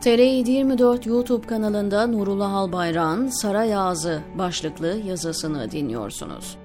TR724 YouTube kanalında Nurullah Albayrak'ın Saray Ağzı başlıklı yazısını dinliyorsunuz.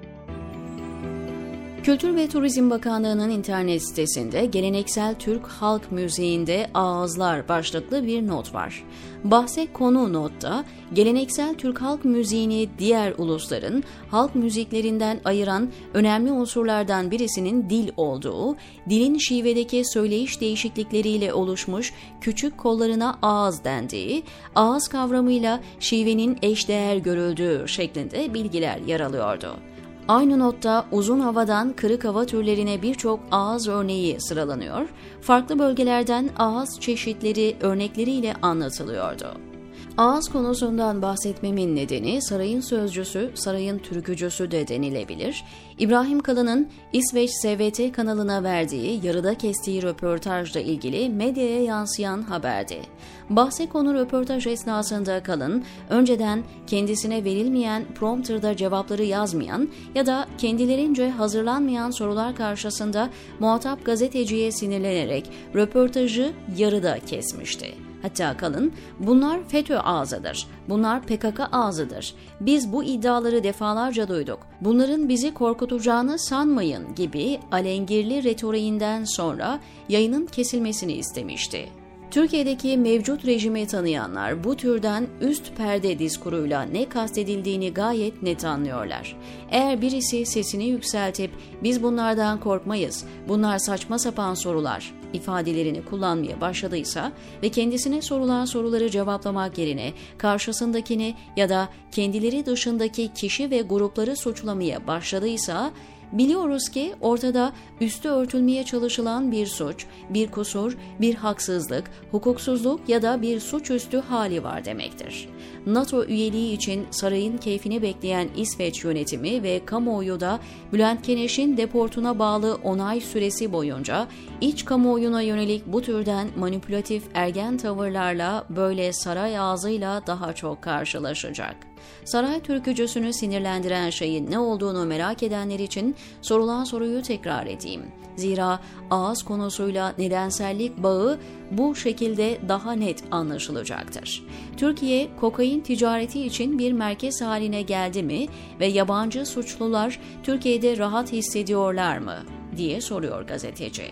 Kültür ve Turizm Bakanlığı'nın internet sitesinde geleneksel Türk halk müziğinde ağızlar başlıklı bir not var. Bahse konu notta, geleneksel Türk halk müziğini diğer ulusların halk müziklerinden ayıran önemli unsurlardan birisinin dil olduğu, dilin şivedeki söyleyiş değişiklikleriyle oluşmuş küçük kollarına ağız dendiği, ağız kavramıyla şivenin eşdeğer görüldüğü şeklinde bilgiler yer alıyordu. Aynı notta uzun havadan kırık hava türlerine birçok ağız örneği sıralanıyor, farklı bölgelerden ağız çeşitleri örnekleriyle anlatılıyordu. Ağız konusundan bahsetmemin nedeni sarayın sözcüsü, sarayın türkücüsü de denilebilir. İbrahim Kalın'ın İsveç SVT kanalına verdiği yarıda kestiği röportajla ilgili medyaya yansıyan haberdi. Bahse konu röportaj esnasında Kalın, önceden kendisine verilmeyen prompterda cevapları yazmayan ya da kendilerince hazırlanmayan sorular karşısında muhatap gazeteciye sinirlenerek röportajı yarıda kesmişti. Hatta kalın, bunlar FETÖ ağzıdır, bunlar PKK ağzıdır. Biz bu iddiaları defalarca duyduk. Bunların bizi korkutacağını sanmayın gibi alengirli retoriğinden sonra yayının kesilmesini istemişti. Türkiye'deki mevcut rejimi tanıyanlar bu türden üst perde diskuruyla ne kastedildiğini gayet net anlıyorlar. Eğer birisi sesini yükseltip biz bunlardan korkmayız, bunlar saçma sapan sorular ifadelerini kullanmaya başladıysa ve kendisine sorulan soruları cevaplamak yerine karşısındakini ya da kendileri dışındaki kişi ve grupları suçlamaya başladıysa Biliyoruz ki ortada üstü örtülmeye çalışılan bir suç, bir kusur, bir haksızlık, hukuksuzluk ya da bir suçüstü hali var demektir. NATO üyeliği için sarayın keyfini bekleyen İsveç yönetimi ve kamuoyu da Bülent Keneş'in deportuna bağlı onay süresi boyunca iç kamuoyuna yönelik bu türden manipülatif ergen tavırlarla böyle saray ağzıyla daha çok karşılaşacak. Saray türkücüsünü sinirlendiren şeyin ne olduğunu merak edenler için sorulan soruyu tekrar edeyim. Zira ağız konusuyla nedensellik bağı bu şekilde daha net anlaşılacaktır. Türkiye kokain ticareti için bir merkez haline geldi mi ve yabancı suçlular Türkiye'de rahat hissediyorlar mı? Diye soruyor gazeteci.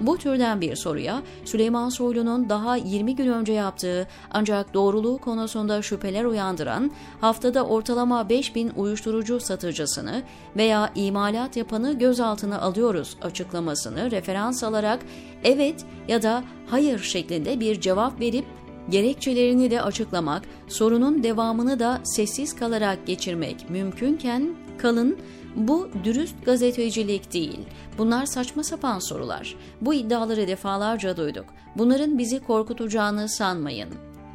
Bu türden bir soruya Süleyman Soylu'nun daha 20 gün önce yaptığı ancak doğruluğu konusunda şüpheler uyandıran haftada ortalama 5 bin uyuşturucu satıcısını veya imalat yapanı gözaltına alıyoruz açıklamasını referans alarak evet ya da hayır şeklinde bir cevap verip gerekçelerini de açıklamak, sorunun devamını da sessiz kalarak geçirmek mümkünken kalın bu dürüst gazetecilik değil. Bunlar saçma sapan sorular. Bu iddiaları defalarca duyduk. Bunların bizi korkutacağını sanmayın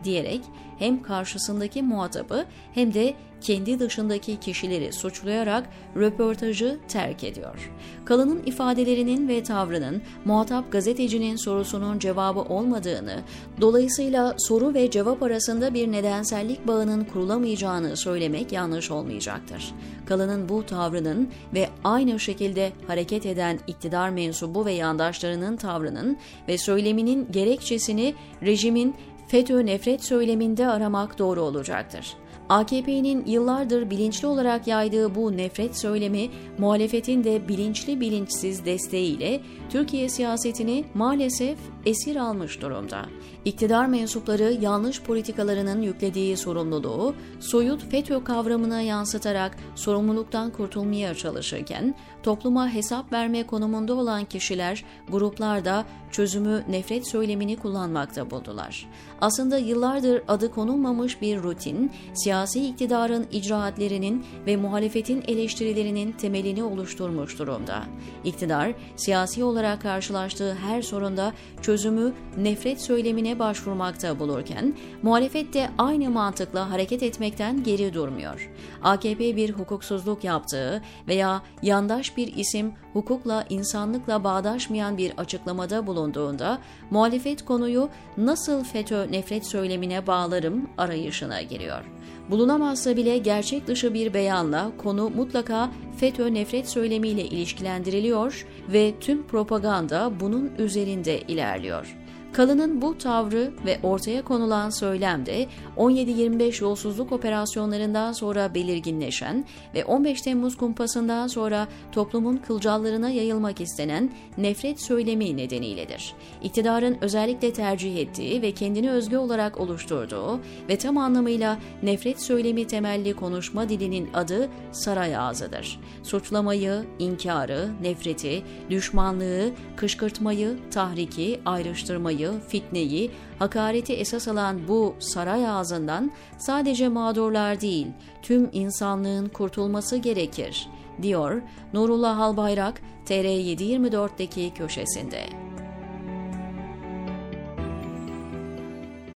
diyerek hem karşısındaki muhatabı hem de kendi dışındaki kişileri suçlayarak röportajı terk ediyor. Kalın'ın ifadelerinin ve tavrının muhatap gazetecinin sorusunun cevabı olmadığını, dolayısıyla soru ve cevap arasında bir nedensellik bağının kurulamayacağını söylemek yanlış olmayacaktır. Kalın'ın bu tavrının ve aynı şekilde hareket eden iktidar mensubu ve yandaşlarının tavrının ve söyleminin gerekçesini rejimin FETÖ nefret söyleminde aramak doğru olacaktır. AKP'nin yıllardır bilinçli olarak yaydığı bu nefret söylemi muhalefetin de bilinçli bilinçsiz desteğiyle Türkiye siyasetini maalesef esir almış durumda. İktidar mensupları yanlış politikalarının yüklediği sorumluluğu soyut FETÖ kavramına yansıtarak sorumluluktan kurtulmaya çalışırken topluma hesap verme konumunda olan kişiler, gruplar da çözümü nefret söylemini kullanmakta buldular. Aslında yıllardır adı konulmamış bir rutin, siyasi iktidarın icraatlerinin ve muhalefetin eleştirilerinin temelini oluşturmuş durumda. İktidar, siyasi olarak karşılaştığı her sorunda çözümü nefret söylemine başvurmakta bulurken, muhalefet de aynı mantıkla hareket etmekten geri durmuyor. AKP bir hukuksuzluk yaptığı veya yandaş bir isim hukukla, insanlıkla bağdaşmayan bir açıklamada bulunduğunda, muhalefet konuyu nasıl FETÖ nefret söylemine bağlarım arayışına giriyor. Bulunamazsa bile gerçek dışı bir beyanla konu mutlaka FETÖ nefret söylemiyle ilişkilendiriliyor ve tüm propaganda bunun üzerinde ilerliyor. Kalın'ın bu tavrı ve ortaya konulan söylem de 17-25 yolsuzluk operasyonlarından sonra belirginleşen ve 15 Temmuz kumpasından sonra toplumun kılcallarına yayılmak istenen nefret söylemi nedeniyledir. İktidarın özellikle tercih ettiği ve kendini özgü olarak oluşturduğu ve tam anlamıyla nefret söylemi temelli konuşma dilinin adı saray ağzıdır. Suçlamayı, inkarı, nefreti, düşmanlığı, kışkırtmayı, tahriki, ayrıştırmayı, fitneyi, hakareti esas alan bu saray ağzından sadece mağdurlar değil, tüm insanlığın kurtulması gerekir, diyor Nurullah Albayrak TR724'deki köşesinde.